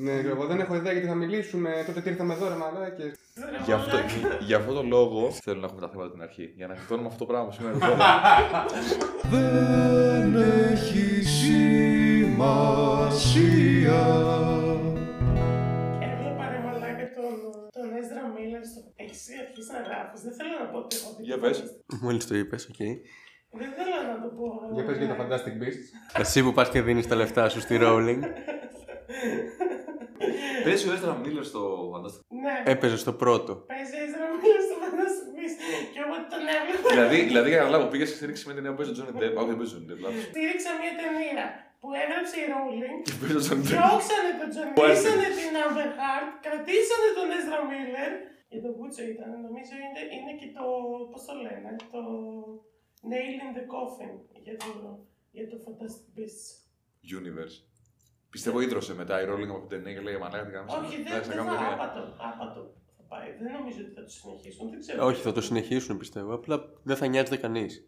Ναι, εγώ δεν έχω ιδέα γιατί θα μιλήσουμε. Τότε τι ήρθαμε εδώ, ρε μαλάκες. Γι' αυτό, γι' αυτό το λόγο θέλω να έχουμε τα θέματα την αρχή. Για να γλιτώνουμε αυτό το πράγμα που σήμερα εδώ. Δεν έχει σημασία Έβλεπα ρε μαλάκα τον, τον Έζρα Μίλλερ στο... Έχεις αρχίσει να γράφεις, δεν θέλω να πω ότι έχω δει Για το πες. Fantastic- Μόλις το είπες, οκ. Δεν θέλω να το πω. Για πες για τα ναι. Fantastic Beasts. Εσύ που πας και δίνεις τα λεφτά σου στη Rowling, Παίζει ο Έζρα Μίλλερ στο Fantastic. Ναι, έπαιζε στο πρώτο. παίζει Έζρα Μίλλερ στο Fantastic Beasts και όποτε τον έβλεπα δηλαδή, δηλαδή, για να καταλάβω, πήγες και στήριξε με την ταινία που παίζει ο Τζόνι Ντεπ. Όχι, δεν παίζει ο Τζόνι Ντεπ. λάθος. στήριξα μια ταινία που έγραψε η Rowling Και παίζει ο Τζόνι Ντεπ. Διώξανε τον Τζον Πού Κλείσανε την Amber Heard, κρατήσανε τον Ezra Miller. Και το Μπούτσο ήταν, νομίζω είναι, είναι και το, πώς το λένε, το Nail in the Coffin για το, για το Fantastic Beasts. Universe. Πιστεύω ίδρωσε μετά η Rowling από την ταινία και λέει Μαλάκα τι κάνουμε. Όχι, δεν, δεν θα, άπατο, άπατο θα πάει. Δεν νομίζω ότι θα το συνεχίσουν, δεν ξέρω. Όχι, θα το συνεχίσουν πιστεύω. Απλά δεν θα νοιάζεται κανείς.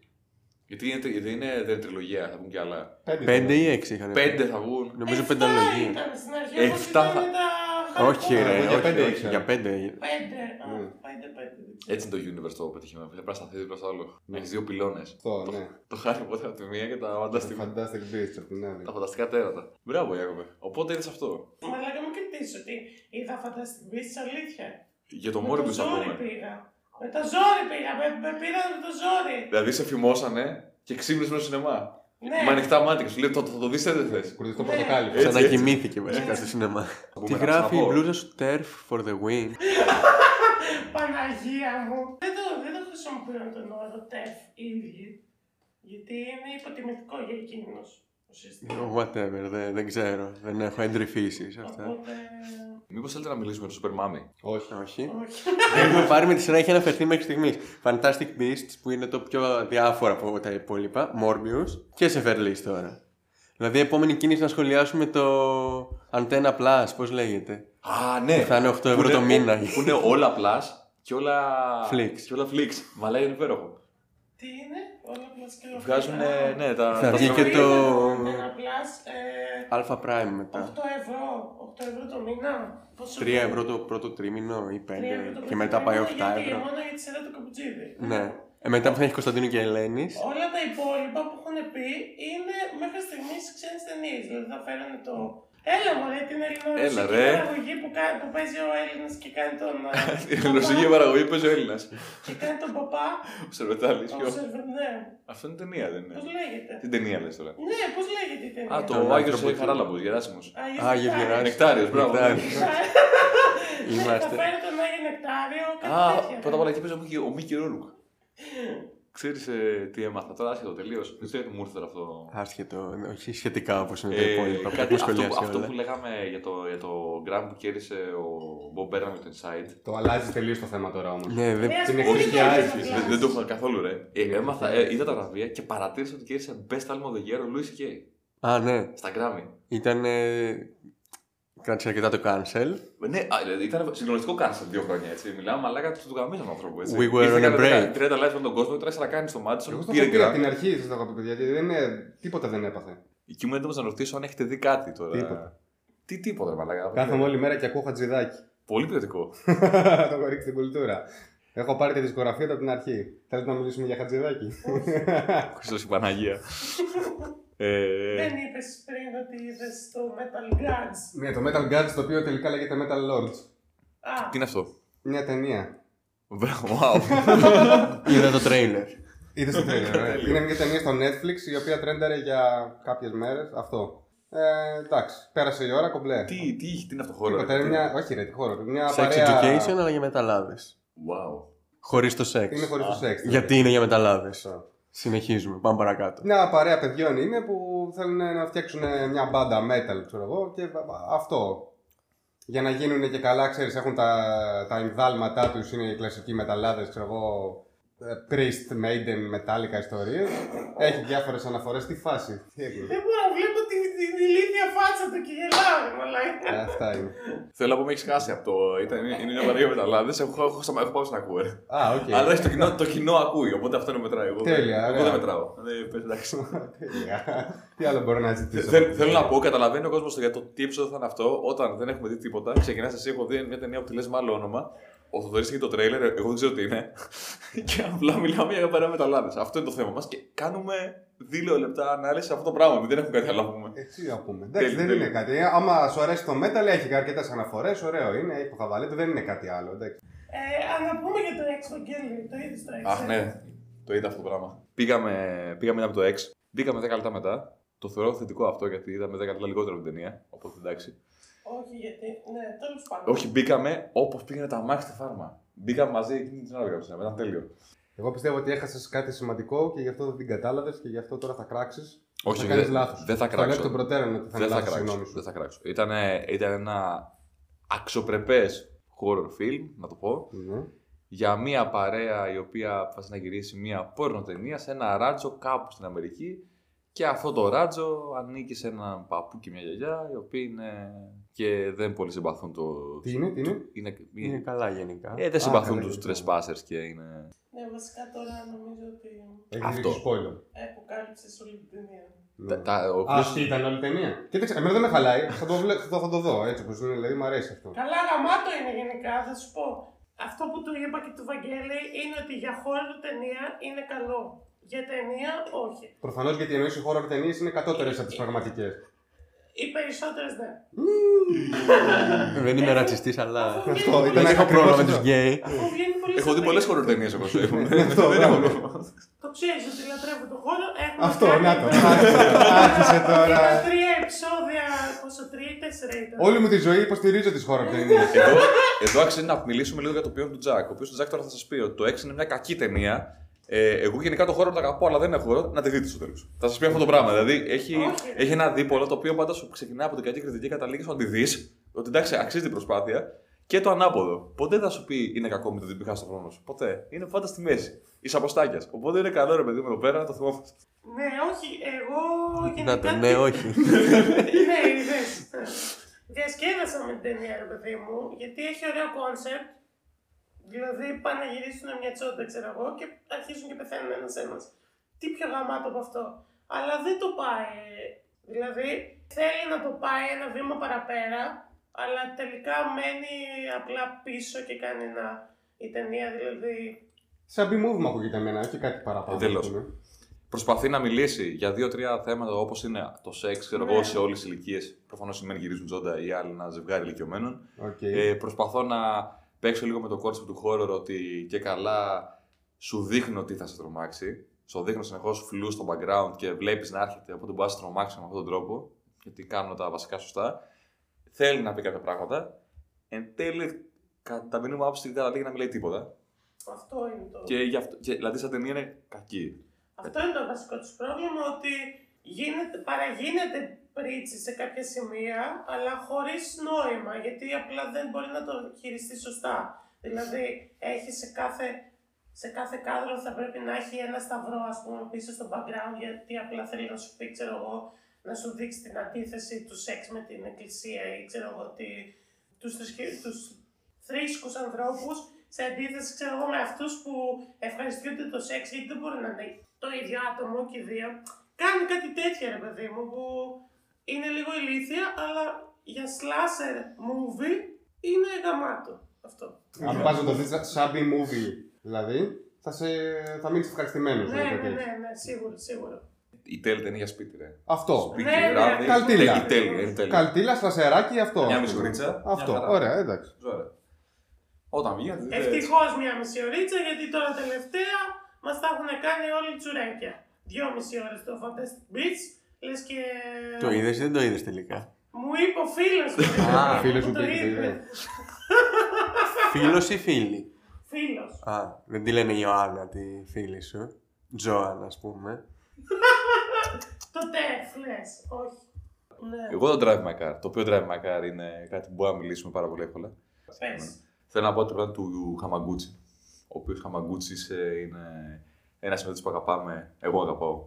Γιατί είναι, γιατί είναι δεν τριλογία, θα βγουν κι άλλα. Πέντε ή έξι είχαν. Πέντε θα βγουν. Νομίζω Εφτά πενταλογία. ήταν στην αρχή, Εφτά όπως ήταν θα- τα Όχι, Harry ρε, Εγώ για όχι, πέντε όχι, ήξερα. για πέντε. Potter. Πέντε, α, Mm. πέντε, πέντε. δεν ξέρω. Έτσι είναι το universe το πετυχημένο. Θα πρέπει να σταθεί δίπλα στο άλλο. Ναι. Έχεις δύο πυλώνες. Αυτό, ναι. Το Harry Potter από τη μία και τα Τα Fantastic Fantastic Beasts από την άλλη. Τα φανταστικά τέρατα. Μπράβο, Ιάκωβε. Οπότε είδε αυτό. Μαλάκα μου κριτήσει ότι είδα Fantastic Beasts αλήθεια. Για το Με Morbius το ζόρι ακούμε. πήγα. Με το ζόρι πήγα. Με, με πήραν με το ζόρι. Δηλαδή σε φημώσανε και ξύπνησε στο σινεμά. Ναι. Με ανοιχτά μάτια και σου λέει το, θα το δεις, δεν θε. Κουρδιστό Ναι. πορτοκάλι. Έτσι, έτσι. Ξανακοιμήθηκε βασικά στο σινεμά. Πούμε Τι να γράφει η ξαναπώ. μπλούζα σου Turf for the win. Παναγία μου. Δεν το, δεν το χρησιμοποιούν τον όρο τεφ οι ίδιοι. Γιατί είναι υποτιμητικό για εκείνους. Ουσιαστικά. Whatever, δεν, δεν ξέρω. Δεν έχω εντρυφήσεις σε αυτά. Οπότε. Μήπως θέλετε να μιλήσουμε για το Super Mami. Όχι. Όχι. Όχι. Έχουμε πάρει με τη σειρά, έχει αναφερθεί μέχρι στιγμής. Fantastic Beasts που είναι το πιο διάφορο από τα υπόλοιπα. Morbius και σε Fairlist τώρα. Δηλαδή, η επόμενη κίνηση να σχολιάσουμε το Antenna Plus, πώς λέγεται; Α, ναι. Που θα είναι 8 ευρώ Που το είναι- μήνα. Που είναι όλα plus και όλα. Flix. Και όλα flix. Μα λέει είναι υπέροχο. Τι είναι, όλα plus και όλα Βγάζουν, αυτά. ναι, τα. Θα τα βγει και στραβά. το- Ένα plus, ε, Alpha Prime μετά. 8 ευρώ. 8 ευρώ το μήνα. Πόσο 3 είναι; ευρώ το πρώτο τρίμηνο ή 5 Τρία ευρώ το και πρώτο μετά πάει μήνα, 8 γιατί- ευρώ. Μόνο για τη σειρά του Καπουτζίδη. Ναι. Ε, μετά που θα έχει Κωνσταντίνο και Ελένης. Όλα τα υπόλοιπα που έχουν πει είναι μέχρι στιγμής ξένες ταινίες. Δηλαδή θα φέρουν το. Έλα μου, την ελληνική Έλα, ρε. παραγωγή που, κα- που παίζει ο Έλληνας και κάνει τον. Η ελληνική παραγωγή παίζει ο Έλληνας. και κάνει τον παπά. Ο Σερβετάλη. Ο Σερβε- Ναι. Αυτό είναι ταινία, δεν Πώς είναι. λέγεται; Τι ταινία λες τώρα. Ναι, πώς λέγεται η ταινία; Α, το Τον Άγιος άνθρωπο του- Χαράλαμπος, Γεράσιμος. Άγιος Γεράσιμος. Νεκτάριος, μπράβο. Νεκτάριος. Είμαστε. Θα φέρει τον Άγιο Νεκτάριο. κάτι Α, τέτοια. πρώτα απ' όλα εκεί παίζει ο Μίκη- ο Μίκη Ρούρουκ. Ξέρει τι έμαθα τώρα, άσχετο τελείως. Δεν ξέρω γιατί μου ήρθε τώρα αυτό. Άσχετο, όχι σχετικά όπως είναι τα Ε, υπόλοιπα που κάτι, έχουμε αυτό, σχολιάσει αυτό όλα. που λέγαμε για το, για το gram που κέρδισε ο Bob Burnham με το Inside. Το αλλάζει τελείως το θέμα τώρα όμως. Ναι, δεν... Ναι, ας την πούμε, εκδοχή δεν Άλφης, το Δεν, πιάσεις. δεν το έχω καθόλου ρε. Ε, έμαθα, ε, είδα τα βραβεία και παρατήρησα ότι κέρδισε Best Album of the Year ο Louis C.K. Α, ναι. Στα Grammy. Ήταν. Κράτησε αρκετά το cancel. Ε, Ναι, α, δηλαδή ήταν συγκλονιστικό cancel δύο χρόνια έτσι. Μιλάμε, μαλάκα τους γαμίζαν τον άνθρωπο. Έτσι. We were Ήρθε on a έκανε break. 30 live με τον κόσμο, τώρα να κάνει στο μάτι Εγώ σου. στο Πήρε έχω πει από την Grammy. αρχή, σας το έχω πει παιδιά, γιατί δεν είναι, τίποτα δεν έπαθε. Εκεί μου έτοιμο να ρωτήσω αν έχετε δει κάτι τώρα. Τίποτα. Τι τίποτα, μαλάκα. Κάθομαι όλη μέρα και ακούω χατζηδάκι. Πολύ ποιοτικό. το κορίτσι στην κουλτούρα. Έχω πάρει τη δισκογραφία του από την αρχή. Θέλετε να μιλήσουμε για χατζηδάκι; Χριστός η Παναγία. ε, Δεν είπες πριν ότι είδες το Metal Gods. ναι, το Metal Gods το οποίο τελικά λέγεται Metal Lords. Α, τι είναι αυτό; Μια ταινία. Μπράβο, wow. Είδα το τρέιλερ. Είδες το τρέλερ. ε. Είναι μια ταινία στο Netflix η οποία τρένταρε για κάποιες μέρες. Αυτό. Ε, εντάξει, πέρασε η ώρα κομπλέ. τι, τι, τι είναι αυτό το χώρο. Τίποτα, ρε, είναι τι- μια, όχι ρε, τι χώρο. Μια Sex παρέα... education, αλλά για μεταλλάδε. Wow. Χωρίς το σεξ. Είναι χωρίς το σεξ. Γιατί είναι για μεταλλάδε. Αυτό. Συνεχίζουμε, πάμε παρακάτω. Μια παρέα παιδιών είναι που θέλουν να φτιάξουν μια μπάντα metal, ξέρω εγώ, και αυτό. Για να γίνουν και καλά, ξέρεις, έχουν τα, τα ινδάλματά τους, είναι οι κλασικοί μεταλλάδες, ξέρω εγώ, ε, Priest, Maiden, Metallica ιστορίες. Έχει διάφορες αναφορές. Τι φάση, τι έγινε; δεν μπορώ να βλέπω τη, τη την ηλίθια φάτσα του και γελάω, ρε μαλάκα. Ε, Αυτά είναι. Θέλω να πω με έχεις χάσει από το. Ήταν, είναι μια παρέα μεταλλάδες. Έχω, έχω, έχω, έχω πάω να ακούω. ρε. Α, οκ. Αλλά έχει το κοινό, το κοινό ακούει, οπότε αυτό είναι μετράει. Εγώ, δεν- Τέλεια, εγώ ωραία. δεν μετράω. Ε, πες, εντάξει. Τέλεια. Τι άλλο μπορώ να ζητήσω; Θέλ- Θέλω να πω, καταλαβαίνει ο κόσμος για το τι επεισόδιο θα είναι αυτό. Όταν δεν έχουμε δει τίποτα, ξεκινάς εσύ. Έχω δει μια ταινία που τη λες με άλλο όνομα. Ο Θοδωρής έχει το τρέιλερ, εγώ δεν ξέρω τι είναι. και απλά μιλάμε για παρέα με τα λάδε. Αυτό είναι το θέμα μας και κάνουμε δύο λεπτά ανάλυση σε αυτό το πράγμα. Δεν έχουμε κάτι άλλο να πούμε. Έτσι να πούμε. Εντάξει, Τέλεια, δεν τέλεια. είναι κάτι. Ε, Άμα σου αρέσει το metal, έχει αρκετές αναφορές. Ωραίο είναι. Έχει το χαβαλέτο, δεν είναι κάτι άλλο. Εντάξει. Ε, α, να πούμε για το Ex Evangelion, το είδες το Ex. Αχ, ε; ναι, το είδα αυτό το πράγμα. Πήγαμε, πήγαμε από το X, μπήκαμε 10 λεπτά μετά. Το θεωρώ θετικό αυτό γιατί είδαμε 10 λεπτά λιγότερο την ταινία. Οπότε εντάξει. Όχι, γιατί. Ναι, τέλος πάντων. Όχι, μπήκαμε όπως πήγαινε τα μάχη στη φάρμα. Μπήκαμε μαζί εκείνη την ώρα που γράψαμε. Ήταν τέλειο. Εγώ πιστεύω ότι έχασες κάτι σημαντικό και γι' αυτό δεν την κατάλαβες και γι' αυτό τώρα θα κράξεις. Όχι, θα κάνεις δεν- λάθος. δεν θα Το λέω κράξω. εκ των προτέρων ότι θα Δεν είναι θα λάθος η γνώμη κράξω. σου. Δεν θα κράξω. Ήταν, ήταν ένα αξιοπρεπές horror film, να το πω, Ναι. για μια παρέα η οποία αποφάσισε να γυρίσει μια πόρνο ταινία σε ένα ράτζο κάπου στην Αμερική. Και αυτό το ράτζο ανήκει σε έναν παππού και μια γιαγιά, οι οποίοι είναι. Και δεν πολύ συμπαθούν το. Τι είναι, τι είναι; είναι, Είναι καλά γενικά. ε, δεν συμπαθούν καλά, τους είναι. trespassers και είναι. Ναι, βασικά τώρα νομίζω ότι Έχει Αυτό. ρίξει spoiler. αποκάλυψε όλη την ταινία. Ναι. Τα, τα, ο Α, οποίος- αυτή ήταν όλη η ταινία. Κοίταξε, εμένα δεν με χαλάει. Θα το, βλέ... θα, θα το δω έτσι όπως είναι, δηλαδή μου αρέσει αυτό. Καλά, γαμάτο είναι γενικά, θα σου πω. Αυτό που του είπα και του Βαγγέλη είναι ότι για χώρο ταινία είναι καλό. Για ταινία, όχι. Προφανώς γιατί εννοείς οι horror ταινίες είναι κατώτερες από τις πραγματικές. Οι περισσότερες ναι. Δεν είμαι ρατσιστής, αλλά. Αφού Αυτό βγαίνει ήταν Δεν πολύ- έχω ακριβώς πρόβλημα με αυτό. τους γκέι. Αφού βγαίνει πολύ Έχω δει σοβαρή. πολλές horror ταινίες εγώ στο Αυτό, Δεν έχω μπράβο. πρόβλημα. Το ξέρεις ότι λατρεύω τον χώρο. Έχουμε Αυτό, κάνει να το. τα- Άρχισε τώρα. Τα τρία επεισόδια, πόσο τρία ή τέσσερα ήταν. Όλη μου τη ζωή υποστηρίζω τις horror ταινίες. Εδώ, εδώ άξιζε να μιλήσουμε λίγο για το ποιόν του Τζακ. Ο οποίος του Τζακ τώρα θα σας πει ότι το 6 είναι μια κακή ταινία. Ε, εγώ γενικά το χώρο το αγαπώ, αλλά δεν έχω να τη δείτε στο τέλος. Θα σας πει αυτό το πράγμα. Δηλαδή έχει, Όχι. έχει ένα δίπολο το οποίο πάντα σου ξεκινάει από την κακή κριτική και καταλήγεις στο να τη δεις. Ότι εντάξει, αξίζει την προσπάθεια. Και το ανάποδο. Ποτέ δεν θα σου πει είναι κακό με το ότι χάσει τον χρόνο σου. Ποτέ. Είναι πάντα στη μέση. Ει αποστάκια. Οπότε είναι καλό ρε παιδί μου εδώ πέρα να το θυμόμαστε. Ναι, όχι, εγώ γενικά. Να το, ναι, όχι. ναι, είδες. Διασκέδασα με την ταινία, ρε παιδί μου, γιατί έχει ωραίο κόνσεπτ. Δηλαδή πάνε να γυρίσουν μια τσόντα, ξέρω εγώ, και αρχίζουν και πεθαίνουν ένας ένας. Τι πιο γαμάτο από αυτό. Αλλά δεν το πάει. Δηλαδή θέλει να το πάει ένα βήμα παραπέρα, αλλά τελικά μένει απλά πίσω και κάνει ένα. Η ταινία δηλαδή. Σαν B-movie μου ακούγεται εμένα, όχι κάτι παραπάνω. Εντελώς. ας πούμε. Προσπαθεί να μιλήσει για δύο-τρία θέματα όπως είναι το σεξ, ξέρω εγώ, Ναι. σε όλες τις ηλικίες. Προφανώς οι μεν γυρίζουν τσόντα, οι άλλοι ένα ζευγάρι ηλικιωμένων. Οκ. Ε, προσπαθώ να παίξω λίγο με το κόνσεπτ του horror ότι και καλά σου δείχνω τι θα σε τρομάξει. Σου δείχνω συνεχώς φλου στο background και βλέπεις να έρχεται, οπότε μπορείς να σε τρομάξεις με αυτόν τον τρόπο. Γιατί κάνουν τα βασικά σωστά. Θέλει να πει κάποια πράγματα. Εν τέλει, κατά μήνυμα άποψη καταλήγει να μην λέει τίποτα. Αυτό είναι το. Και, γι αυτό, και δηλαδή, σαν ταινία είναι κακή. Αυτό είναι το βασικό του πρόβλημα, ότι γίνεται, παραγίνεται πρίτσι σε κάποια σημεία, αλλά χωρίς νόημα, γιατί απλά δεν μπορεί να το χειριστεί σωστά. Δηλαδή, έχει σε κάθε, σε κάθε κάδρο θα πρέπει να έχει ένα σταυρό, ας πούμε, πίσω στο background, γιατί απλά θέλει να σου πει, ξέρω εγώ, να σου δείξει την αντίθεση του σεξ με την εκκλησία ή ξέρω εγώ, τι, τους, θρησκε- τους θρήσκους ανθρώπους σε αντίθεση ξέρω εγώ, με αυτούς που ευχαριστούνται το σεξ γιατί δεν μπορεί να είναι το ίδιο άτομο και οι δύο. Κάνει κάτι τέτοιο ρε παιδί μου που είναι λίγο ηλίθια αλλά για slasher movie είναι γαμάτο αυτό. Αν πας να το δεις σαν B-movie, δηλαδή, θα, σε... θα μείνεις ευχαριστημένος. Ναι, ναι, ναι, ναι, σίγουρα, σίγουρα. Η τέλη ταινία για σπίτι, ρε. Αυτό. Σπίτι, Ναι, ναι. βράδυ. Καλτήλα. Η τέλεια, είναι τέλεια. Καλτήλα, σλασεράκι, αυτό. Μια μισή ωρίτσα, Αυτό. μια χαρά. Ωραία, εντάξει. Ωραία. Όταν βγει, να τη δείτε έτσι. Ευτυχώς μία μισή ωρίτσα γιατί τώρα τελευταία μας τα έχουν κάνει όλοι τσουρέκια. Δυόμιση ώρες το Fantastic Beasts. Λες και. Το είδες ή δεν το είδες τελικά. Μου είπε ο φίλος μου. Α, φίλος που μου το πήγε, είδες. είδε. Φίλος ή φίλη; Φίλος. Α, δεν τη λένε Ιωάννα τη φίλη σου. Τζόαν, ας πούμε. Το τεφ, λες. Όχι. Ναι. Εγώ το Drive My Car. Το οποίο Drive My Car είναι κάτι που μπορούμε να μιλήσουμε πάρα πολύ εύκολα. Πες. Θέλω να πω ότι πρέπει του Χαμαγκούτσι. Ο οποίος Χαμαγκούτσι είναι ένας συμμετοχή που αγαπάμε. Εγώ αγαπάω.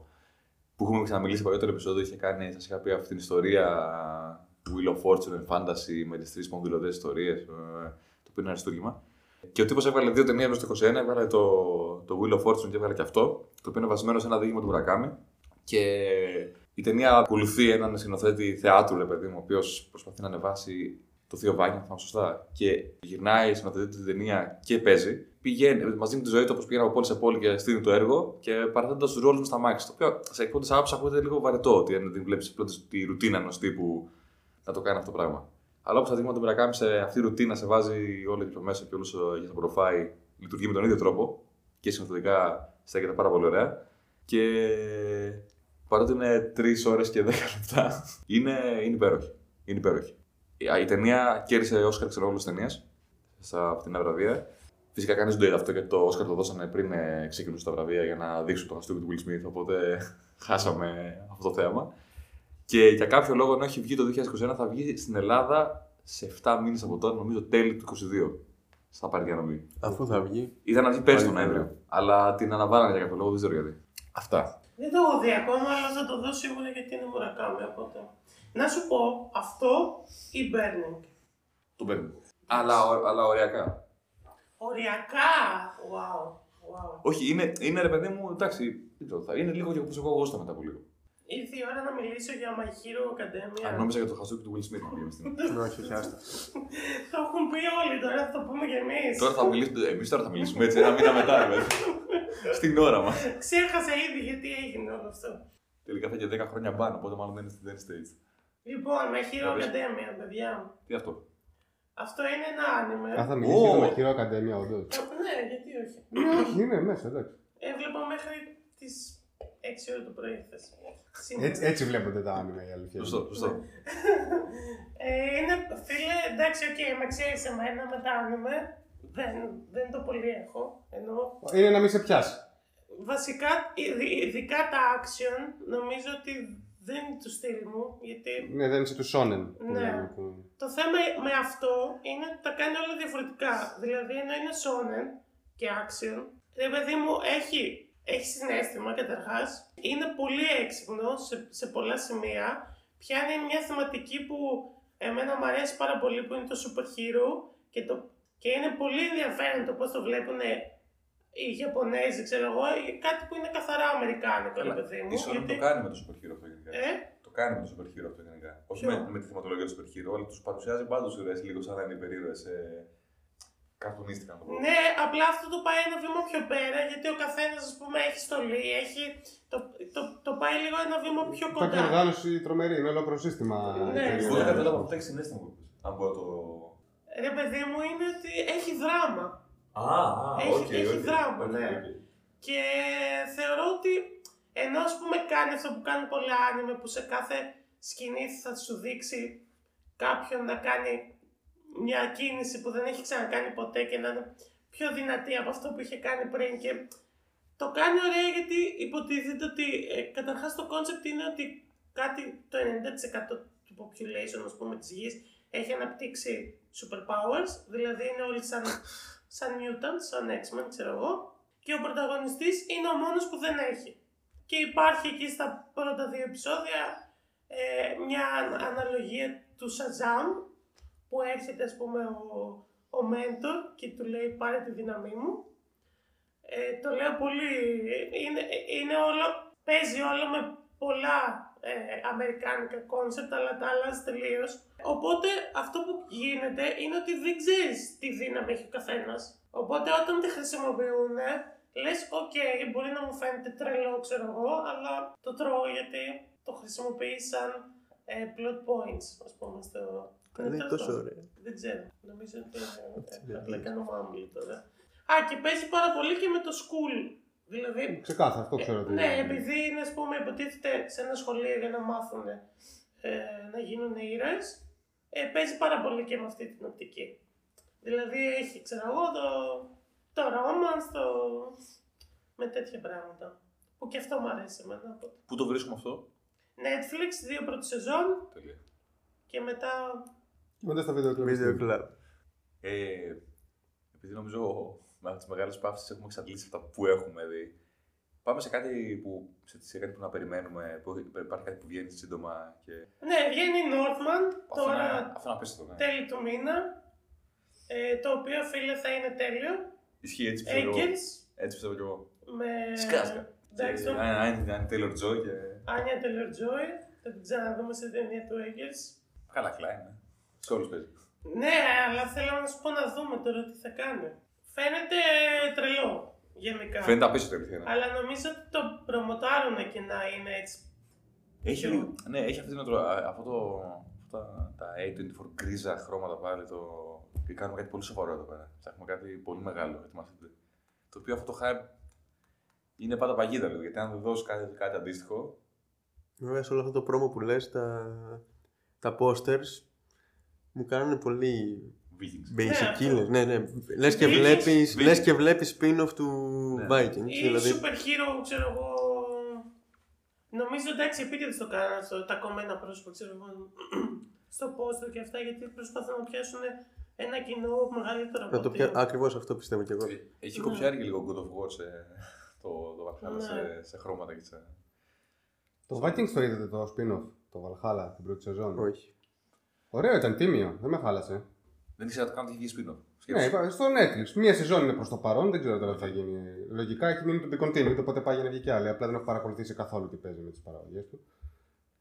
Που έχουμε ξαναμιλήσει σε παλιότερο επεισόδιο, είχε κάνει, σας είχα πει αυτή την ιστορία Wheel of Fortune and Fantasy με τις τρεις πονδυλωτές ιστορίες, ε, το οποίο είναι αριστούργημα. Και ο τύπος έβγαλε δύο ταινίες μέσα στο 21, έβγαλε το, το Wheel of Fortune και έβγαλε και αυτό, το οποίο είναι βασισμένο σε ένα δίγημα του Μουρακάμι. Και η ταινία ακολουθεί έναν σκηνοθέτη θεάτρου, ρε παιδί μου, ο οποίος προσπαθεί να ανεβάσει το Θείο Βάγγιν, θα σωστά. Και γυρνάει, σκηνοθετεί την ταινία και παίζει. Πηγαίνει, μαζί με τη ζωή του, όπως πήγαινε από πόλη σε πόλη και στείλει το έργο και παραθέτοντας τους ρόλους με στα μάξι. Το οποίο σε εκπόντε άποψη ακούγεται λίγο βαρετό, ότι αν δεν βλέπεις πρώτα τη ρουτίνα ενός τύπου να το κάνει αυτό το πράγμα. Αλλά όπως θα δείχνει τον Μπρακάμι σε αυτή η ρουτίνα, σε βάζει όλο και μέσα και όλος για το προφάι, λειτουργεί με τον ίδιο τρόπο και συνθετικά στέκεται πάρα πολύ ωραία. Και παρότι είναι 3 ώρες και 10 λεπτά, είναι, είναι υπέροχη. Είναι υπέροχη. Η, η ταινία κέρδισε Όσκαρ, ξέρω όλες τις ταινίες από την βραβεία. Φυσικά κανείς δεν το είδε αυτό γιατί το Όσκαρ το δώσανε πριν ε, ξεκινήσουν τα βραβεία για να δείξουν το χαστούκι του Will Smith. Οπότε χάσαμε αυτό το θέαμα. Και για κάποιο λόγο, ενώ έχει βγει το 2021, θα βγει στην Ελλάδα σε 7 μήνες από τώρα, νομίζω τέλη του 2022. Στα πάρει διανομή. Αφού θα βγει. Ήταν να βγει πέρσι τον Πάλι Νοέμβριο. Αλλά την αναβάλανε για κάποιο λόγο, δεν ξέρω γιατί. Αυτά. Δεν το έχω δει ακόμα, αλλά θα το δω σίγουρα γιατί είναι μουρακάμι οπότε. Να σου πω, αυτό ή Burning. Το παίρνει. Αλλά, αλλά οριακά. Οριακά! Wow, wow. Όχι, είναι, είναι ρε παιδί μου, εντάξει, δεν ξέρω, θα είναι λίγο και όπω εγώ γούστα μετά από λίγο. Ήρθε η ώρα να μιλήσω για My Hero Academia. Αν νόμιζα για το χαστούκι του Will Smith να πούμε στην Όχι, όχι, άστα. Το έχουν πει όλοι, τώρα θα το πούμε κι εμείς. Τώρα θα μιλήσουμε, εμείς τώρα θα μιλήσουμε έτσι, ένα μήνα μετά, ρε παιδί. Στην ώρα μας. Ξέχασα ήδη γιατί έγινε όλο αυτό. Τελικά θα έχει 10 χρόνια μπαν, οπότε μάλλον δεν είναι στην stage. Λοιπόν, My Hero Για πες. Academia, παιδιά. Τι αυτό; Αυτό είναι ένα άνιμε. Α, θα μιλήσει για Ω. το Hero Academia, όντω. Ναι, γιατί όχι. Ναι, όχι, είναι μέσα, εντάξει. Έβλεπα μέχρι τις 6 ώρα το πρωί χθες. Έτσι, έτσι βλέπονται τα άνιμε η αλήθεια. Σωστό, σωστό. Ε, είναι, φίλε, εντάξει, οκ, με ξέρεις εμένα με τα άνιμε. Δεν, δεν το πολύ έχω. Ενώ Είναι να μην σε πιάσει. βασικά, ειδι- ειδικά τα action, νομίζω ότι δεν είναι τους στυλ μου. Γιατί Ναι, δεν είσαι του shonen. Ναι. το θέμα με αυτό είναι ότι τα κάνει όλα διαφορετικά. Δηλαδή, ενώ είναι shonen και action, ρε παιδί μου, έχει, έχει συνέστημα καταρχάς. Είναι πολύ έξυπνο σε, σε πολλά σημεία. Πιάνει μια θεματική που εμένα μου αρέσει πάρα πολύ που είναι το super hero και, το, και είναι πολύ ενδιαφέρον το πώς το βλέπουν οι Ιαπωνέζοι, ξέρω εγώ, ή κάτι που είναι καθαρά αμερικάνικο, ρε παιδί μου. Η Sony γιατί- το κάνει με το super hero αυτό γενικά. Ε, Το κάνει με το super hero αυτό γενικά. Όχι Ποιο; με, με τη θεματολογία του super hero, αλλά τους παρουσιάζει πάντα τους ήρωες λίγο σαν να είναι υπερήρωες. Ε, καρτουνίστικα να το πω. Ναι, απλά αυτό το πάει ένα βήμα πιο πέρα, γιατί ο καθένας, ας πούμε, έχει στολή, έχει. Το, το, το πάει λίγο ένα βήμα πιο Υπάρχει κοντά. οργάνωση τρομερή, είναι ολόκληρο σύστημα. Ναι. εταιρειών. Εγώ δεν καταλάβω αυτό έχεις συναίσθημα που είπες. Αν μπορώ να το. Ρε παιδί μου, είναι ότι έχει δράμα. Α, α, Έχει- οκ, έχει οκ, δράμα, οκ, ναι. οκ. Και θεωρώ ότι ενώ ας πούμε κάνει αυτό που κάνουν πολλά άνιμε που σε κάθε σκηνή θα σου δείξει κάποιον να κάνει μια κίνηση που δεν έχει ξανακάνει ποτέ και να είναι πιο δυνατή από αυτό που είχε κάνει πριν και το κάνει ωραία γιατί υποτίθεται ότι ε, καταρχάς το concept είναι ότι κάτι το 90% του population ας πούμε της γης έχει αναπτύξει superpowers, δηλαδή είναι όλοι σαν, σαν mutants, σαν X-Men ξέρω εγώ και ο πρωταγωνιστής είναι ο μόνος που δεν έχει. Και υπάρχει εκεί στα πρώτα δύο επεισόδια ε, μια αναλογία του Shazam που έρχεται ας πούμε ο, ο mentor και του λέει πάρε τη δύναμή μου. Ε, το λέω πολύ, είναι, είναι όλο, παίζει όλο με πολλά ε, αμερικάνικα κόνσεπτ αλλά τα αλλάζει τελείως. Οπότε αυτό που γίνεται είναι ότι δεν ξέρεις τι δύναμη έχει ο καθένας. Οπότε όταν τη χρησιμοποιούν, λες οκ, μπορεί να μου φαίνεται τρελό ξέρω εγώ, αλλά το τρώω γιατί το χρησιμοποιεί σαν ε, plot points, ας πούμε, στο... Δεν είναι τέλος τόσο πάντων. ωραία. Δεν ξέρω. Νομίζω ότι. δεν ε, Απλά είναι. κάνω mumble τώρα. Α, και παίζει πάρα πολύ και με το school. Δηλαδή. Ξεκάθαρα, αυτό ξέρω. ότι Ναι, είναι. επειδή είναι, ας πούμε, υποτίθεται σε ένα σχολείο για να μάθουν ε, να γίνουν ήρωες, ε, παίζει πάρα πολύ και με αυτή την οπτική. Δηλαδή έχει, ξέρω εγώ, το, το romance, το... με τέτοια πράγματα. Που και αυτό μου αρέσει εμένα. οπότε. Πού το βρίσκουμε αυτό; Netflix, δύο πρώτη σεζόν Τέλεια. και μετά Μετά στα βίντεο κλαμπ. Video Club. Ε, επειδή νομίζω με τις μεγάλες παύσεις έχουμε εξαντλήσει αυτά που έχουμε δει. Πάμε σε κάτι που, σε, σε κάτι που να περιμένουμε, που υπάρχει κάτι που βγαίνει σύντομα και... Ναι, βγαίνει η Northman Αυτό τώρα είναι, αυτό είναι απίστευτο, ναι. τέλη του μήνα. Ε, το οποίο φίλε θα είναι τέλειο. Ισχύει έτσι πιστεύω, Έγκερς έτσι πιστεύω κι εγώ. με. Σκάσκα. Εντάξει, τον Αν Taylor Joy και... Άνια Taylor Joy. Θα την ξαναδούμε σε ταινία του Έγκερς. Καλά Klein, ναι. Σε όλους παίζει. Ναι, αλλά θέλω να σου πω να δούμε τώρα τι θα κάνει. Φαίνεται τρελό γενικά. Φαίνεται απίστευτο η αλήθεια είναι. Αλλά νομίζω ότι το προμοτάρουν και να είναι έτσι. Έχει, πιο- ναι, έχει αυτή την οτρο- α, αυτό το, αυτά τα A24 γκρίζα χρώματα πάλι το, και κάνουμε κάτι πολύ σοβαρό εδώ πέρα. Ψάχνουμε κάτι πολύ μεγάλο, ετοιμαστείτε. Το οποίο αυτό το hype είναι πάντα παγίδα λίγο, γιατί αν δεν δώσεις κάτι, κάτι αντίστοιχο, Βέβαια σε όλο αυτό το πρόμο που λες, τα, τα posters μου κάνουν πολύ Vikings. Ναι, basic αυτό. killers. Ναι, ναι. Λες και Vikings. βλέπεις, Vikings. λες και βλέπεις spin-off του Ναι. Vikings. Ή Δηλαδή, super hero, ξέρω εγώ. Νομίζω εντάξει, επίτηδες το κάνανε αυτό, τα κομμένα πρόσωπα, ξέρω εγώ, στο πόστο και αυτά, γιατί προσπαθούν να πιάσουν ένα κοινό μεγαλύτερο από να το ότι- πια... Ακριβώς αυτό πιστεύω κι εγώ. Ε, Έχει Ναι. κοπιάρει και λίγο God of War σε, το, το Valhalla Ναι. σε, σε χρώματα και σε... Το Vikings το είδατε το spin-off, το Valhalla την πρώτη σεζόν; Όχι. Ωραίο ήταν, τίμιο, δεν με χάλασε. Δεν ήξερα καν ότι είχε βγει spin-off. Ναι, Σκέψου. είπα, στο Netflix. Μία σεζόν είναι προς το παρόν, δεν ξέρω τώρα τι θα γίνει. Λογικά έχει μείνει to be continued, οπότε πάει για να βγει κι άλλη. Απλά δεν έχω παρακολουθήσει καθόλου τι παίζει με τις παραγωγές του.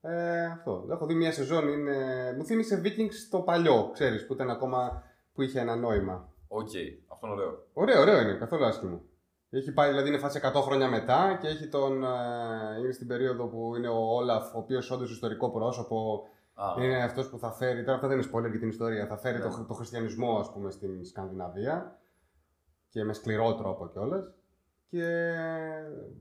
Ε, αυτό. Έχω δει μία σεζόν, είναι... μου θύμισε Vikings το παλιό, ξέρεις, που ήταν ακόμα που είχε ένα νόημα. Οκ, αυτό είναι ωραίο. Ωραίο, ωραίο είναι, καθόλου άσχημο. Έχει πάει, δηλαδή είναι φάση 100 χρόνια μετά και έχει τον. ε, είναι στην περίοδο που είναι ο Όλαφ, ο οποίος όντως ιστορικό πρόσωπο. Α, Είναι αυτός που θα φέρει. Τώρα αυτό δεν είναι spoiler για την ιστορία. Θα φέρει Ναι. το, το χριστιανισμό, ας πούμε, στην Σκανδιναβία. Και με σκληρό τρόπο κιόλας. Και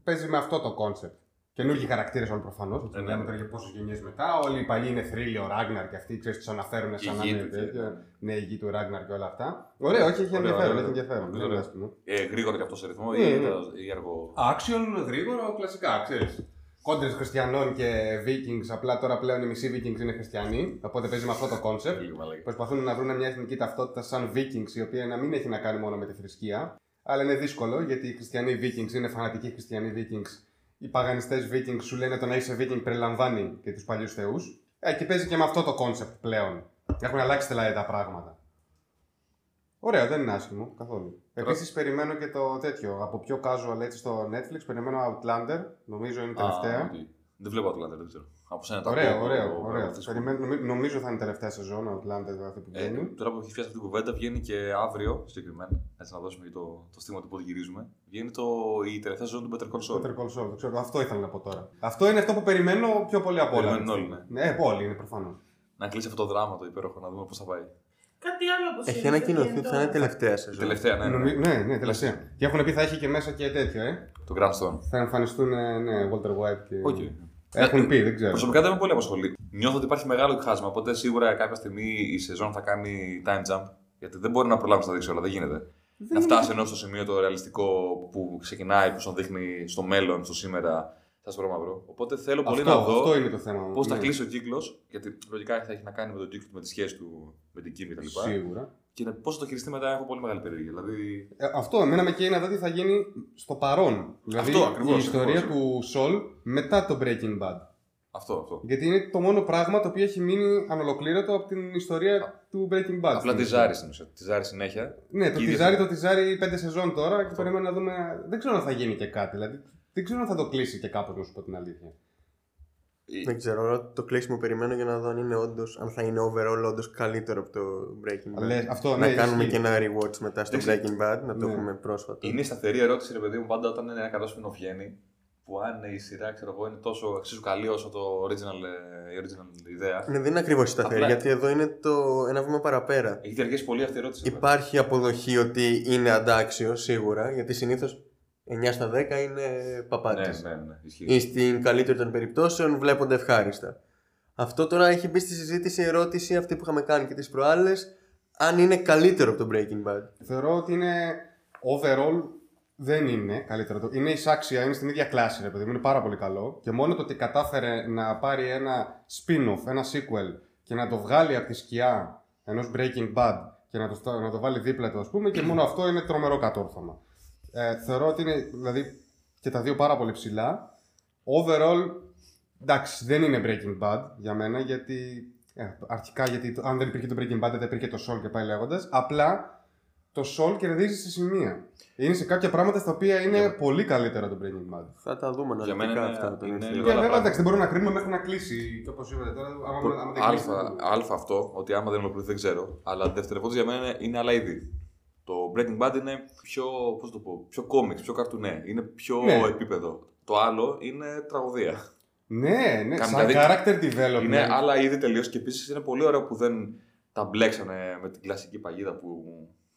παίζει με αυτό το concept. Καινούργιοι χαρακτήρες όλοι προφανώς. Ε, ναι. Μιλάμε τώρα για πόσες γενιές μετά. Όλοι οι παλιοί είναι θρύλοι, ο Ράγναρ και αυτοί, ξέρεις, τους αναφέρουν Και σαν να η γη είναι του και- τέτοιο. Ναι, η γη του Ράγναρ και όλα αυτά. Ωραίο, όχι, έχει Ωραίο, ενδιαφέρον. ωραίο, Έχει ωραίο. ενδιαφέρον. Πολύ Δεν είναι ωραίο. άσχημο. ε, γρήγορο και αυτός σε ρυθμός Ναι, ή, ναι. τα- ή αργό. Action, γρήγορο, κλασικά, ξέρεις. Κόντρες χριστιανών και Vikings. Απλά τώρα πλέον οι μισοί Vikings είναι χριστιανοί. Οπότε παίζει με αυτό το concept. Λίγο μαλάκα. Προσπαθούν να βρουν μια εθνική ταυτότητα σαν Vikings, η οποία να μην έχει να κάνει μόνο με τη θρησκεία. Αλλά είναι δύσκολο γιατί οι χριστιανοί Vikings είναι φανατικοί χριστιανοί Vikings. Οι παγανιστές Vikings σου λένε το να είσαι Viking περιλαμβάνει και τους παλιούς θεούς. Ε, και παίζει και με αυτό το concept πλέον. Έχουν αλλάξει δηλαδή τα πράγματα. Ωραίο, δεν είναι άσχημο καθόλου. Επίσης περιμένω και το τέτοιο. Από πιο casual έτσι στο Netflix περιμένω Outlander. Νομίζω είναι τελευταία. Α, οκ. Δεν βλέπω Outlander, δεν ξέρω. Από σένα τα Ωραίο, ακούω, ωραίο, το- το- ωραίο. το- Περιμένω, νομι- νομίζω θα είναι τελευταία σεζόν Outlander αυτή που Ε, βγαίνει. τώρα που έχει πιάσει αυτή την κουβέντα, βγαίνει και αύριο συγκεκριμένα. Έτσι να δώσουμε και το, το στίγμα του πότε γυρίζουμε. Βγαίνει το, η τελευταία σεζόν του Better Call Saul. Better Call Saul, το ξέρω. Αυτό ήθελα να πω τώρα. Αυτό είναι αυτό που περιμένω πιο πολύ από όλα. Περιμένουν όλοι, ναι. Ναι, όλοι είναι προφανώς. Να κλείσει αυτό το δράμα το υπέροχο, να δούμε πώς θα πάει. Κάτι άλλο όπω Έχει ανακοινωθεί ότι θα είναι τελευταία Η σεζόν. τελευταία, ναι. ναι. Νομι- Ναι, ναι, τελευταία. Και έχουν πει θα έχει και μέσα και τέτοιο, ε. Το Grand Stone. Θα εμφανιστούν, ε, ναι, Walter White και. Οκ. Έχουν πει, δεν ξέρω. Προσωπικά δεν με πολύ απασχολεί. Νιώθω ότι υπάρχει μεγάλο χάσμα. Οπότε σίγουρα κάποια στιγμή η σεζόν θα κάνει time jump. Γιατί δεν μπορεί να προλάβεις να τα δείξει όλα, δεν γίνεται. να φτάσεις ενώ στο σημείο το ρεαλιστικό που ξεκινάει, που σου δείχνει στο μέλλον, στο σήμερα, στα σπρώμαυρο. Οπότε θέλω πολύ Αυτό, να δω αυτό είναι το θέμα. μου. πώς θα Ναι. κλείσει ο κύκλος. Γιατί λογικά θα έχει να κάνει με τον κύκλο, με τη σχέση του με την Κίμη κτλ. Σίγουρα. Και πώς θα το χειριστεί μετά έχω πολύ μεγάλη περιέργεια. Δηλαδή. Ε, αυτό, εμένα με καίει να δω τι θα γίνει στο παρόν. Δηλαδή Αυτό, ακριβώς, η ιστορία ακριβώς. του Sol μετά το Breaking Bad. Αυτό, αυτό. Γιατί είναι το μόνο πράγμα το οποίο έχει μείνει ανολοκλήρωτο από την ιστορία του Breaking Bad. Απλά τη ζάρι στην ουσία. Τη ζάρι συνέχεια. Ναι, το Και ήδη τυζάρι αυτό. το τυζάρι πέντε σεζόν τώρα και περιμένω να δούμε. Δεν ξέρω αν θα γίνει και κάτι. Δηλαδή, δεν ξέρω αν θα το κλείσει και κάπως να σου πω την αλήθεια. Δεν ξέρω, αλλά το κλείσιμο περιμένω για να δω αν, είναι όντως, αν θα είναι overall όντως καλύτερο από το Breaking Bad. Λες, αυτό, να ναι, κάνουμε ισχύει. και ένα rewatch μετά στο Εντάξει. Breaking Bad, να το Ναι. έχουμε πρόσφατα. Είναι η σταθερή ερώτηση, ρε παιδί μου, πάντα όταν ένα καλό σπινό βγαίνει. Που αν η σειρά, ξέρω εγώ, είναι τόσο εξίσου καλή όσο το original, ε, η original ιδέα. Ναι, δεν είναι ακριβώς η σταθερή, Απλά- γιατί εδώ είναι το ένα βήμα παραπέρα. Έχει διαρκέσει πολύ αυτή η ερώτηση. βέβαια. Υπάρχει αποδοχή ότι είναι αντάξιο σίγουρα, γιατί συνήθως 9 στα 10 είναι Ναι, παπάτες. ναι, ναι. Ισχύει. Ή στην καλύτερη των περιπτώσεων βλέπονται ευχάριστα. Αυτό τώρα έχει μπει στη συζήτηση η ερώτηση αυτή που είχαμε κάνει και τις προάλλες αν είναι καλύτερο από το Breaking Bad. Θεωρώ ότι είναι overall δεν είναι καλύτερο. Το- Είναι εισάξια, είναι στην ίδια κλάση, ρε παιδί μου. Είναι πάρα πολύ καλό. Και μόνο το ότι κατάφερε να πάρει ένα spin-off, ένα sequel και να το βγάλει από τη σκιά ενός Breaking Bad και να το, στα- να το βάλει δίπλα του, ας πούμε, και μόνο αυτό είναι τρομερό κατόρθωμα. Ε, θεωρώ ότι είναι, δηλαδή, και τα δύο πάρα πολύ ψηλά. Overall, εντάξει, δεν είναι Breaking Bad για μένα, γιατί ε, αρχικά γιατί το- αν δεν υπήρχε το Breaking Bad δεν υπήρχε το Soul και πάει λέγοντας. Απλά το Soul κερδίζει σε σημεία. Είναι σε κάποια πράγματα στα οποία είναι πολύ καλύτερα το Breaking Bad. Θα τα δούμε Για μένα αναλυτικά είναι- αυτά. το είναι ήρθε. λίγο Και άλλα βέβαια πράγματα. εντάξει, δεν μπορούμε να κρίνουμε μέχρι να κλείσει. Και όπως είπατε τώρα, άμα, άμα δεν κλείσει, δεν Αλφα, μπορούμε. αλφα αυτό, ότι άμα δεν ολοκληρωθεί δεν ξέρω. Αλλά δευτερευόντω για μένα είναι άλλα είδη. Το Breaking Bad είναι πιο, πώς το πω, πιο κόμιξ, πιο καρτουνέ. Είναι πιο Ναι. επίπεδο. Το άλλο είναι τραγωδία. Ναι, ναι, Κάνει σαν δηλαδή- character development. Είναι άλλα είδη τελείω και επίσης είναι πολύ ωραίο που δεν τα μπλέξανε με την κλασική παγίδα που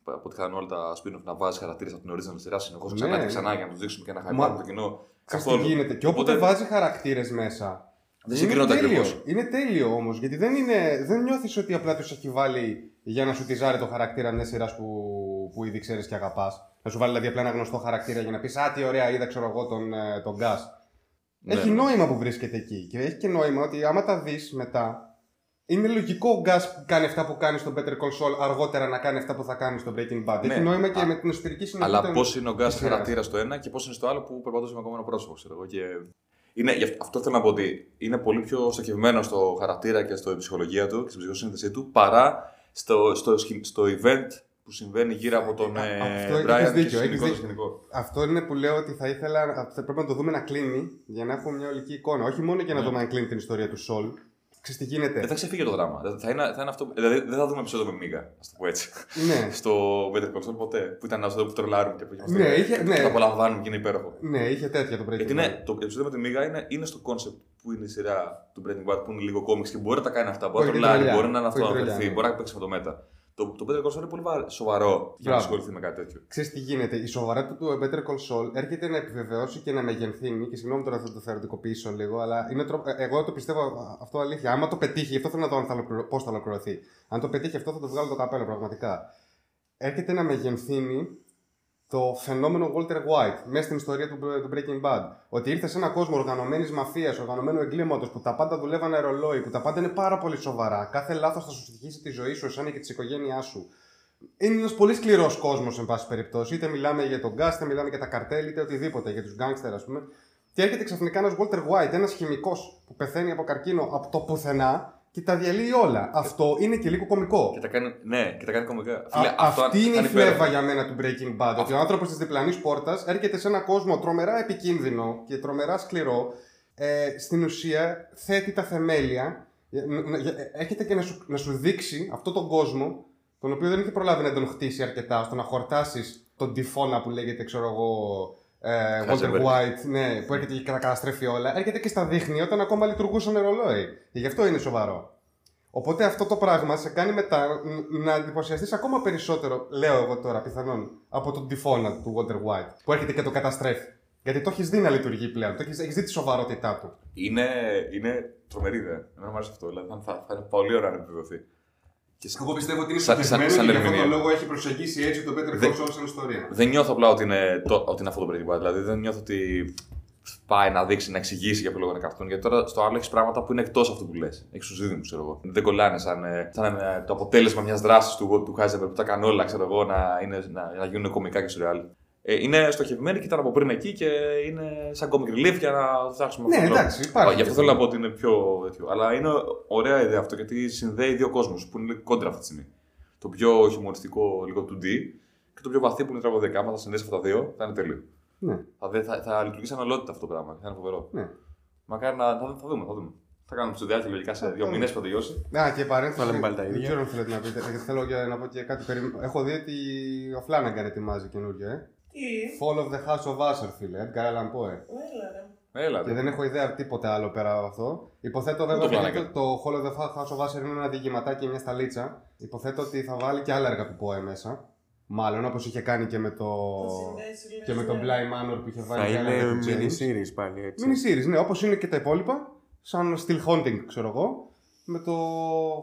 αποτυχάνουν όλα τα spin-off να βάζεις χαρακτήρες από την original σειρά συνεχώς Ναι, ξανά και ναι. ξανά για να τους δείξουμε και να Μα- χαϊπάρουν το κοινό. Ξέρεις τι γίνεται. Και όποτε Οπότε βάζει χαρακτήρες μέσα. Δεν είναι συγκρίνονται τέλειο. ακριβώ. Είναι τέλειο όμως. Γιατί δεν, είναι, δεν νιώθεις ότι απλά τους έχει βάλει για να σου τυζάρει το χαρακτήρα μιας σειράς που, που ήδη ξέρεις και αγαπάς. Να σου βάλει δηλαδή απλά ένα γνωστό χαρακτήρα για να πεις Α, τι ωραία, είδα ξέρω εγώ τον, ε, τον Gas. Ναι, Έχει ναι. νόημα που βρίσκεται εκεί. Και έχει και νόημα ότι άμα τα δεις μετά. Είναι λογικό ο Gas που κάνει αυτά που κάνει στο Better Call Saul αργότερα να κάνει αυτά που θα κάνει στο Breaking Bad. Ναι. Έχει νόημα και Α, με την εσωτερική συνοχή. Αλλά των- πώς είναι ο γκάζ της σειράς. χαρακτήρας στο ένα και πώς είναι στο άλλο που περπατούσε με ακόμα ένα πρόσωπο, ξέρω εγώ. Και... Είναι, γι' αυτό- αυτό θέλω να πω ότι είναι πολύ πιο στοχευμένο στο χαρακτήρα και στο ψυχολογία του και στην ψυχοσύνθεσή του παρά στο, στο, σχη- στο event που συμβαίνει γύρω από τον Α, ε, αυτό έχεις Brian και δίκιο, στο έχεις σκηνικό. στο δίκιο. σκηνικό. Αυτό είναι που λέω ότι θα ήθελα. Θα πρέπει να το δούμε να κλείνει για να έχουμε μια ολική εικόνα. Όχι μόνο για να Ναι. δούμε αν κλείνει την ιστορία του Σολ. Ξέρεις τι γίνεται; Δεν θα ξεφύγει το δράμα. Δεν θα είναι, θα είναι αυτό, δηλαδή δεν θα δούμε επεισόδιο με μίγα, ας το πω έτσι. ναι. στο Better Call Saul ποτέ. Που ήταν αυτό που τρολάρουμε και που είμαστε. Ναι, είχε- ναι. Το απολαμβάνουμε και είναι υπέροχο. ναι, είχε τέτοια το Breaking Γιατί Bad. ναι, το επεισόδιο με τη Μίγα είναι, είναι στο concept που είναι η σειρά του Breaking Bad που είναι λίγο κόμιξ και μπορεί να τα κάνει αυτά. Μπορεί να Έχει τρολάρει, τρολιά. μπορεί να Έχει αυτοαναφερθεί, τρολιά, ναι. μπορεί να παίξει με το μέτα. Το, το Better Call Saul είναι πολύ βα- σοβαρό για να Μπράβο. ασχοληθεί με κάτι τέτοιο. Ξέρεις τι γίνεται. Η σοβαρότητα του Better Call Saul έρχεται να επιβεβαιώσει και να μεγενθύνει. Και συγγνώμη τώρα θα το θεωρητικοποιήσω λίγο, αλλά είναι τρο... ε, εγώ το πιστεύω α, αυτό αλήθεια. Άμα το πετύχει, γι' αυτό θέλω να δω αν θα ολοκληρω... πώς θα ολοκληρωθεί. Αν το πετύχει αυτό, θα το βγάλω το καπέλο πραγματικά. Έρχεται να μεγενθύνει το φαινόμενο Walter White μέσα στην ιστορία του, του Breaking Bad. Ότι ήρθε σε έναν κόσμο οργανωμένης μαφίας, οργανωμένου εγκλήματος, που τα πάντα δουλεύανε ρολόι, που τα πάντα είναι πάρα πολύ σοβαρά. Κάθε λάθος θα σου στοιχήσει τη ζωή σου, εσένα και της οικογένειά σου. Είναι ένας πολύ σκληρός κόσμος, εν πάση περιπτώσει. Είτε μιλάμε για τον γκάστ, είτε μιλάμε για τα καρτέλ, είτε οτιδήποτε, για τους γκάγκστερ, ας πούμε. Και έρχεται ξαφνικά ένας Walter White, ένας χημικός που πεθαίνει από καρκίνο από το πουθενά και τα διαλύει όλα. Αυτό είναι και λίγο κωμικό. Και τα κάνει, ναι, και τα κάνει κομικά. Α, Φίλε, αυτό αυτή είναι η κάνει φλέβα υπέροχο. για μένα του Breaking Bad. Ότι ο άνθρωπος της διπλανής πόρτας έρχεται σε έναν κόσμο τρομερά επικίνδυνο και τρομερά σκληρό. Ε, στην ουσία θέτει τα θεμέλια. για- να- να- για- Έρχεται και να σου, να σου δείξει αυτόν τον κόσμο, τον οποίο δεν είχε προλάβει να τον χτίσει αρκετά, ώστε να χορτάσεις τον τυφώνα που λέγεται, ξέρω εγώ, ε, Walter Heisenberg. White, ναι, που έρχεται και τα καταστρέφει όλα. Έρχεται και στα δείχνει όταν ακόμα λειτουργούσαν ρολόι. Και γι' αυτό είναι σοβαρό. Οπότε αυτό το πράγμα σε κάνει μετά ν- να εντυπωσιαστείς ακόμα περισσότερο, λέω εγώ τώρα πιθανόν, από τον τυφώνα του Walter White, που έρχεται και το καταστρέφει. Γιατί το έχεις δει να λειτουργεί πλέον, το έχεις έχεις δει τη σοβαρότητά του. Είναι, είναι τρομερή ιδέα. Εμένα μου αρέσει αυτό. Δηλαδή θα, θα, θα είναι πολύ ωραία να επιβεβαιωθεί. Και Εγώ πιστεύω ότι είναι Σαν- σαν- στοχευμένο σαν και γι' αυτόν ερμηνεία. τον λόγο έχει προσεγγίσει έτσι το Better Δεν- Call Saul σαν ιστορία. Δεν νιώθω απλά ότι είναι, το, ότι είναι αυτό το Breaking Bad. Δηλαδή δεν νιώθω ότι πάει να δείξει, να εξηγήσει για ποιο λόγο είναι καρτούν. Γιατί τώρα στο άλλο έχεις πράγματα που είναι εκτός αυτού που λες. Έχεις τους δίδυμους, ξέρω εγώ. Δεν κολλάνε σαν, ε, σαν ε, το αποτέλεσμα μιας δράσης του, του Heisenberg που τα κάνει όλα, ξέρω εγώ, να, είναι, να, να γίνουν κομικά και σουρεάλ. Ε, είναι στοχευμένοι και ήταν από πριν εκεί και είναι σαν comic relief για να το φτιάξουμε Ναι, αυτόν τον εντάξει, τρόπο. υπάρχει. Α, Γι' αυτό θέλω να πω ότι είναι πιο τέτοιο. Αλλά είναι ωραία ιδέα αυτό γιατί συνδέει δύο κόσμους που είναι κόντρα αυτή τη στιγμή. Το πιο χιουμοριστικό, λίγο 2D και το πιο βαθύ που είναι τραγωδιακά. Άμα θα συνδέσει αυτά τα δύο, θα είναι τέλειο. Ναι. Θα, δε- θα, θα λειτουργήσει σαν ολότητα αυτό το πράγμα. Θα είναι φοβερό. Ναι. Μακάρι να. Θα, θα δούμε, θα δούμε. Θα κάνουμε ψωδιάκι λογικά σε δύο θα μήνες που θα τελειώσει. Α, και παρένθεση. Βάλαμε πάλι τα Δεν ίδια. ξέρω αν θέλετε να πείτε. γιατί Θέλω για να πω και κάτι περί... Έχω δει ότι ο Φλάναγκαν ετοιμάζει καινούργιο, ε. Τι, Fall of the House of Usher, φίλε. Edgar Allan Poe. έλα ρε. Έλα, Και ρε. δεν έχω ιδέα τίποτε άλλο πέρα από αυτό. Υποθέτω βέβαια το ότι Flanagan. το, το Hall of the House of Usher είναι ένα διηγηματάκι, μια σταλίτσα. Υποθέτω ότι θα βάλει και άλλα έργα του Poe μέσα. Μάλλον όπως είχε κάνει και με το. Θα συνδέσει, λες, και με το ναι. Bly Manor που είχε βάλει. Θα και άλλα έργα είναι του James. mini-series πάλι έτσι. Mini series, ναι, όπως είναι και τα υπόλοιπα. Σαν Still Haunting, ξέρω εγώ. Με το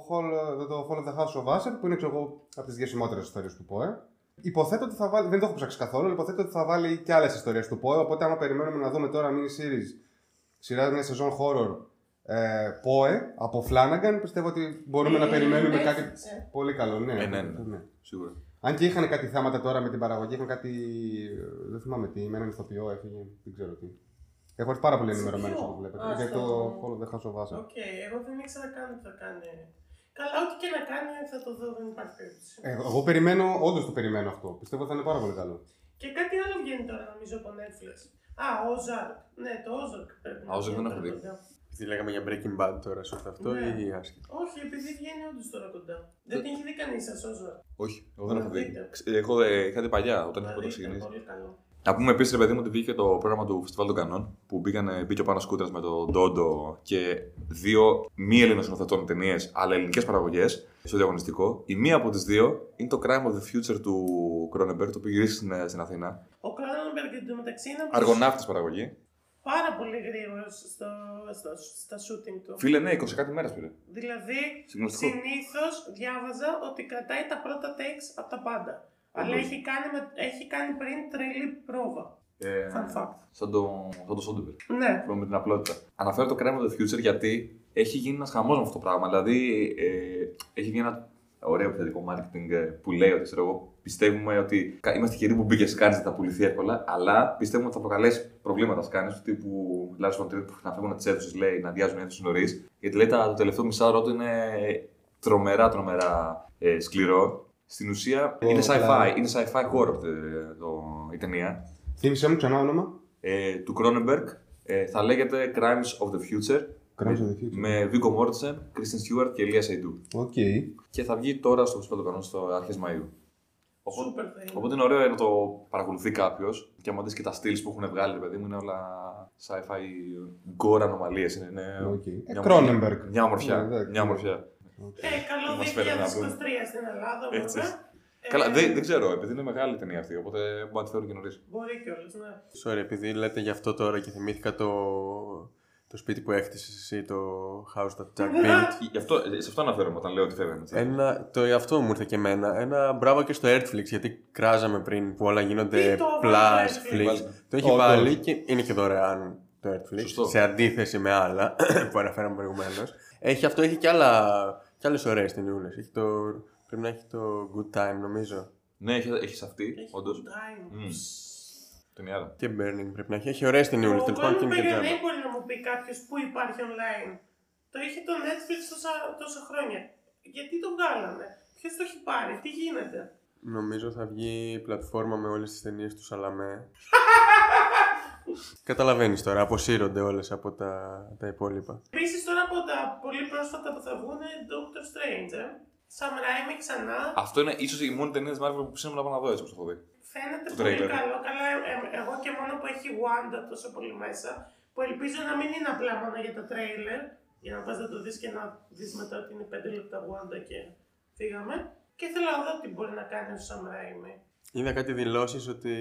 Hall, με το Hall of the House of Usher, που είναι ξέρω εγώ, από τις διασημότερε ιστορίες του Poe. Υποθέτω ότι θα βάλει, δεν το έχω ψάξει καθόλου, αλλά υποθέτω ότι θα βάλει και άλλες ιστορίες του Poe. Οπότε, άμα περιμένουμε να δούμε τώρα mini series, σειράς μια σεζόν horror, Ε, Πόε από Φλάναγκαν. Πιστεύω ότι μπορούμε να Ε, περιμένουμε Netflix, κάτι ε. πολύ καλό. Ναι, Ε, ναι, ναι. Σίγουρα. Αν και είχαν κάτι θέματα τώρα με την παραγωγή, είχαν κάτι. Δεν θυμάμαι τι, με έναν ηθοποιό έφυγε. Δεν ξέρω τι. Έχω έρθει πάρα πολύ ενημερωμένος ποιο; όπως βλέπετε. Α, Για στο- το Fall of the House of Usher. Ok, εγώ δεν ήξερα καν τι θα κάνει. Καλά, ό,τι και να κάνει θα το δω, δεν υπάρχει περίπτωση. Ε, εγώ περιμένω, όντως το περιμένω αυτό. Πιστεύω θα είναι πάρα πολύ καλό. Και κάτι άλλο βγαίνει τώρα νομίζω από Netflix. Α, Ozark. Ναι, το Ozark πρέπει Α, Ozark δεν έχω δει. κοντά. Τι λέγαμε για Breaking Bad τώρα, σου αυτό Ναι. ή άσχετο; Όχι, επειδή βγαίνει όντως τώρα κοντά. Δεν την έχει δει κανείς σας Ozark; Όχι, εγώ δεν Να έχω δει. δείτε. Ξε- Έχω, ε, είχα δει παλιά όταν είχα Να πρώτα δείτε, ξεκινήσει. Πολύ καλό. Να πούμε επίσης, ρε παιδί μου, ότι βγήκε το πρόγραμμα του Φεστιβάλ των Κανών που μπήκαν, μπήκε ο Πάνος Κούτρας με τον Ντόντο και δύο μη Έλληνες σκηνοθετών ταινίες, αλλά ελληνικές παραγωγές στο διαγωνιστικό. Η μία από τις δύο είναι το Crime of the Future του Κρόνεμπεργκ, το οποίο γυρίσει στην, στην Αθήνα. Ο Κρόνεμπεργκ εντωμεταξύ είναι Αργοναύτες παραγωγή. πάρα πολύ γρήγορος στο, στο, στα shooting του. Φίλε, ναι, 20 κάτι μέρες πήρε. Δηλαδή, Συγκλονιστικό. συνήθως διάβαζα ότι κρατάει τα πρώτα takes από τα πάντα. Αλλά Όντως. έχει κάνει, με- έχει κάνει πριν τρελή πρόβα. Ε, Fun fact. σαν το, σαν το Σόντεμπεργκ. Ναι. με την απλότητα. Αναφέρω το Crime of the Future γιατί έχει γίνει ένας χαμός με αυτό το πράγμα. Δηλαδή, ε, έχει γίνει ένα ωραίο επιθετικό marketing ε, που λέει ότι ξέρω εγώ, πιστεύουμε ότι κα- είμαστε χειροί που μπήκε σκάνι, δεν θα πουληθεί εύκολα, αλλά πιστεύουμε ότι θα προκαλέσει προβλήματα στις Κάννες του τύπου Lars von Trier που να φεύγουν τις αίθουσες, λέει, να αδειάζουν οι αίθουσες νωρίς. Γιατί λέει τα, το τελευταίο μισάωρο του είναι τρομερά, τρομερά ε, σκληρό. Στην ουσία Ω, είναι καλά. sci-fi, είναι sci-fi horror ε, το, η ταινία Θύμησε μου ξανά όνομα. ε, του Cronenberg. Ε, θα λέγεται Crimes of the Future Crimes of the Future. με Viggo Mortensen, Kristen Stewart και Léa Seydoux. Ok. Και θα βγει τώρα στο Φεστιβάλ των Κανών στο αρχές Μαΐου. Οπότε, Σούπερ θα είναι. οπότε είναι ωραίο να το παρακολουθεί κάποιος και άμα δεις και τα stills που έχουν βγάλει, ρε παιδί μου, είναι όλα sci-fi gore ανομαλίες. Είναι, είναι Οκ. Ε, μια, Κρόνεμπεργκ. μια ομορφιά. Ναι, εντάξει. μια ομορφιά. Ε, καλό Μας φέρνει να 2023 πούμε. στην Ελλάδα, Έτσι. βέβαια. Ε, Καλά, δεν, δεν ξέρω, επειδή είναι μεγάλη ταινία αυτή, οπότε μπορεί να τη φέρουν και νωρίς. Μπορεί κιόλας, ναι. Sorry, επειδή λέτε γι' αυτό τώρα και θυμήθηκα το, το σπίτι που έχτισες εσύ, το house that Jack built. Γι' αυτό, σε αυτό αναφέρομαι όταν λέω ότι φεύγουν. έτσι. Ένα, το αυτό μου ήρθε και εμένα. Ένα μπράβο και στο Airflix, γιατί κράζαμε πριν που όλα γίνονται Τι το έβαλε plus, το flicks. Airflix? Το έχει Όντως. βάλει και είναι και δωρεάν το Airflix. Σωστό. Σε αντίθεση με άλλα που αναφέραμε προηγουμένως. Έχει αυτό, έχει και, άλλα, και άλλες ωραίες ταινιούλες. Έχει το, πρέπει να έχει το Good Time νομίζω. Ναι, έχει, έχεις αυτή, Έχει όντως. good time. Μμ. Ταινιάρα. Και Burning πρέπει να έχει. Έχει ωραίες ταινιούλες. Ο Τέλος πάντων και είναι και Golden τζάμπα. Peggy μπορεί να μου πει κάποιος που υπάρχει online. Το είχε το Netflix τόσα, τόσα χρόνια. Γιατί το βγάλανε, Ποιος το έχει πάρει, τι γίνεται; Νομίζω θα βγει πλατφόρμα με όλες τις ταινίες του Σαλαμέ. Καταλαβαίνεις τώρα, αποσύρονται όλες από τα, τα υπόλοιπα. Επίσης τώρα από τα πολύ πρόσφατα που θα βγουν Doctor Strange. Ε. Sam Raimi ξανά. Αυτό είναι ίσως η μόνη ταινία της Marvel που ψήνω να πάω να δω έτσι όπως το έχω δει. Φαίνεται Το πολύ trailer. καλό. Καλά, ε, ε, εγώ και μόνο που έχει Wanda τόσο πολύ μέσα, που ελπίζω να μην είναι απλά μόνο για το τρέιλερ, για να πας να το δεις και να δεις μετά ότι είναι 5 λεπτά Wanda και φύγαμε. Και θέλω να δω τι μπορεί να κάνει ο Sam Raimi. Είδα κάτι δηλώσεις ότι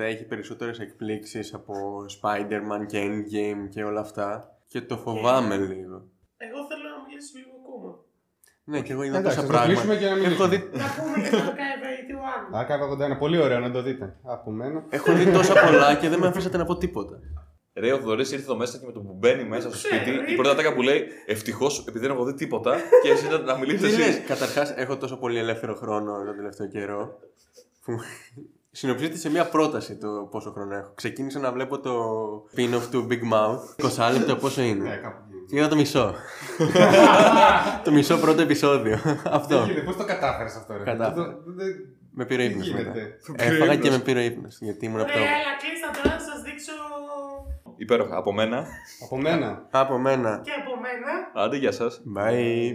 θα έχει περισσότερες εκπλήξεις από Spider-Man και Endgame και όλα αυτά. Και το φοβάμαι λίγο. Εγώ θέλω να μιλήσω λίγο ακόμα. Ναι, και εγώ είδα Εντάξει, τόσα θα το πράγματα. κλείσουμε και να Έχω μιλήσουμε. δει, να πούμε για το Archive 81. Archive 81, πολύ ωραίο να το δείτε. Από μένα. έχω δει τόσα πολλά και δεν με αφήσατε να πω τίποτα. Ρε, ο Θοδωρής ήρθε εδώ μέσα και με το που μπαίνει μέσα στο Ξέρω, σπίτι, η είπε. πρώτη ατάκα που λέει Ευτυχώς επειδή δεν έχω δει τίποτα και εσύ να, να μιλήσεις Τι λες, εσύ. Καταρχάς έχω τόσο πολύ ελεύθερο χρόνο τον τελευταίο καιρό που συνοψίζεται σε μια πρόταση το πόσο χρόνο έχω. Ξεκίνησα να βλέπω το spin-off του Big Mouth. 20 λεπτό πόσο Ναι, είναι. κάπου εκεί. Είδα το μισό. το μισό πρώτο επεισόδιο. Αυτό. Πώς το κατάφερες αυτό, ρε; Κατάφερα. Δεν- δεν- δεν- Με πήρε Τι ύπνος μετά. γίνεται. Έφαγα και με πήρε ύπνος. Γιατί ήμουν από Ωραία, τα... έλα, κλείστα τώρα να σας δείξω Υπέροχα. Από μένα. Από μένα. Από μένα. και από μένα. Άντε, γεια σας. Bye. Ε,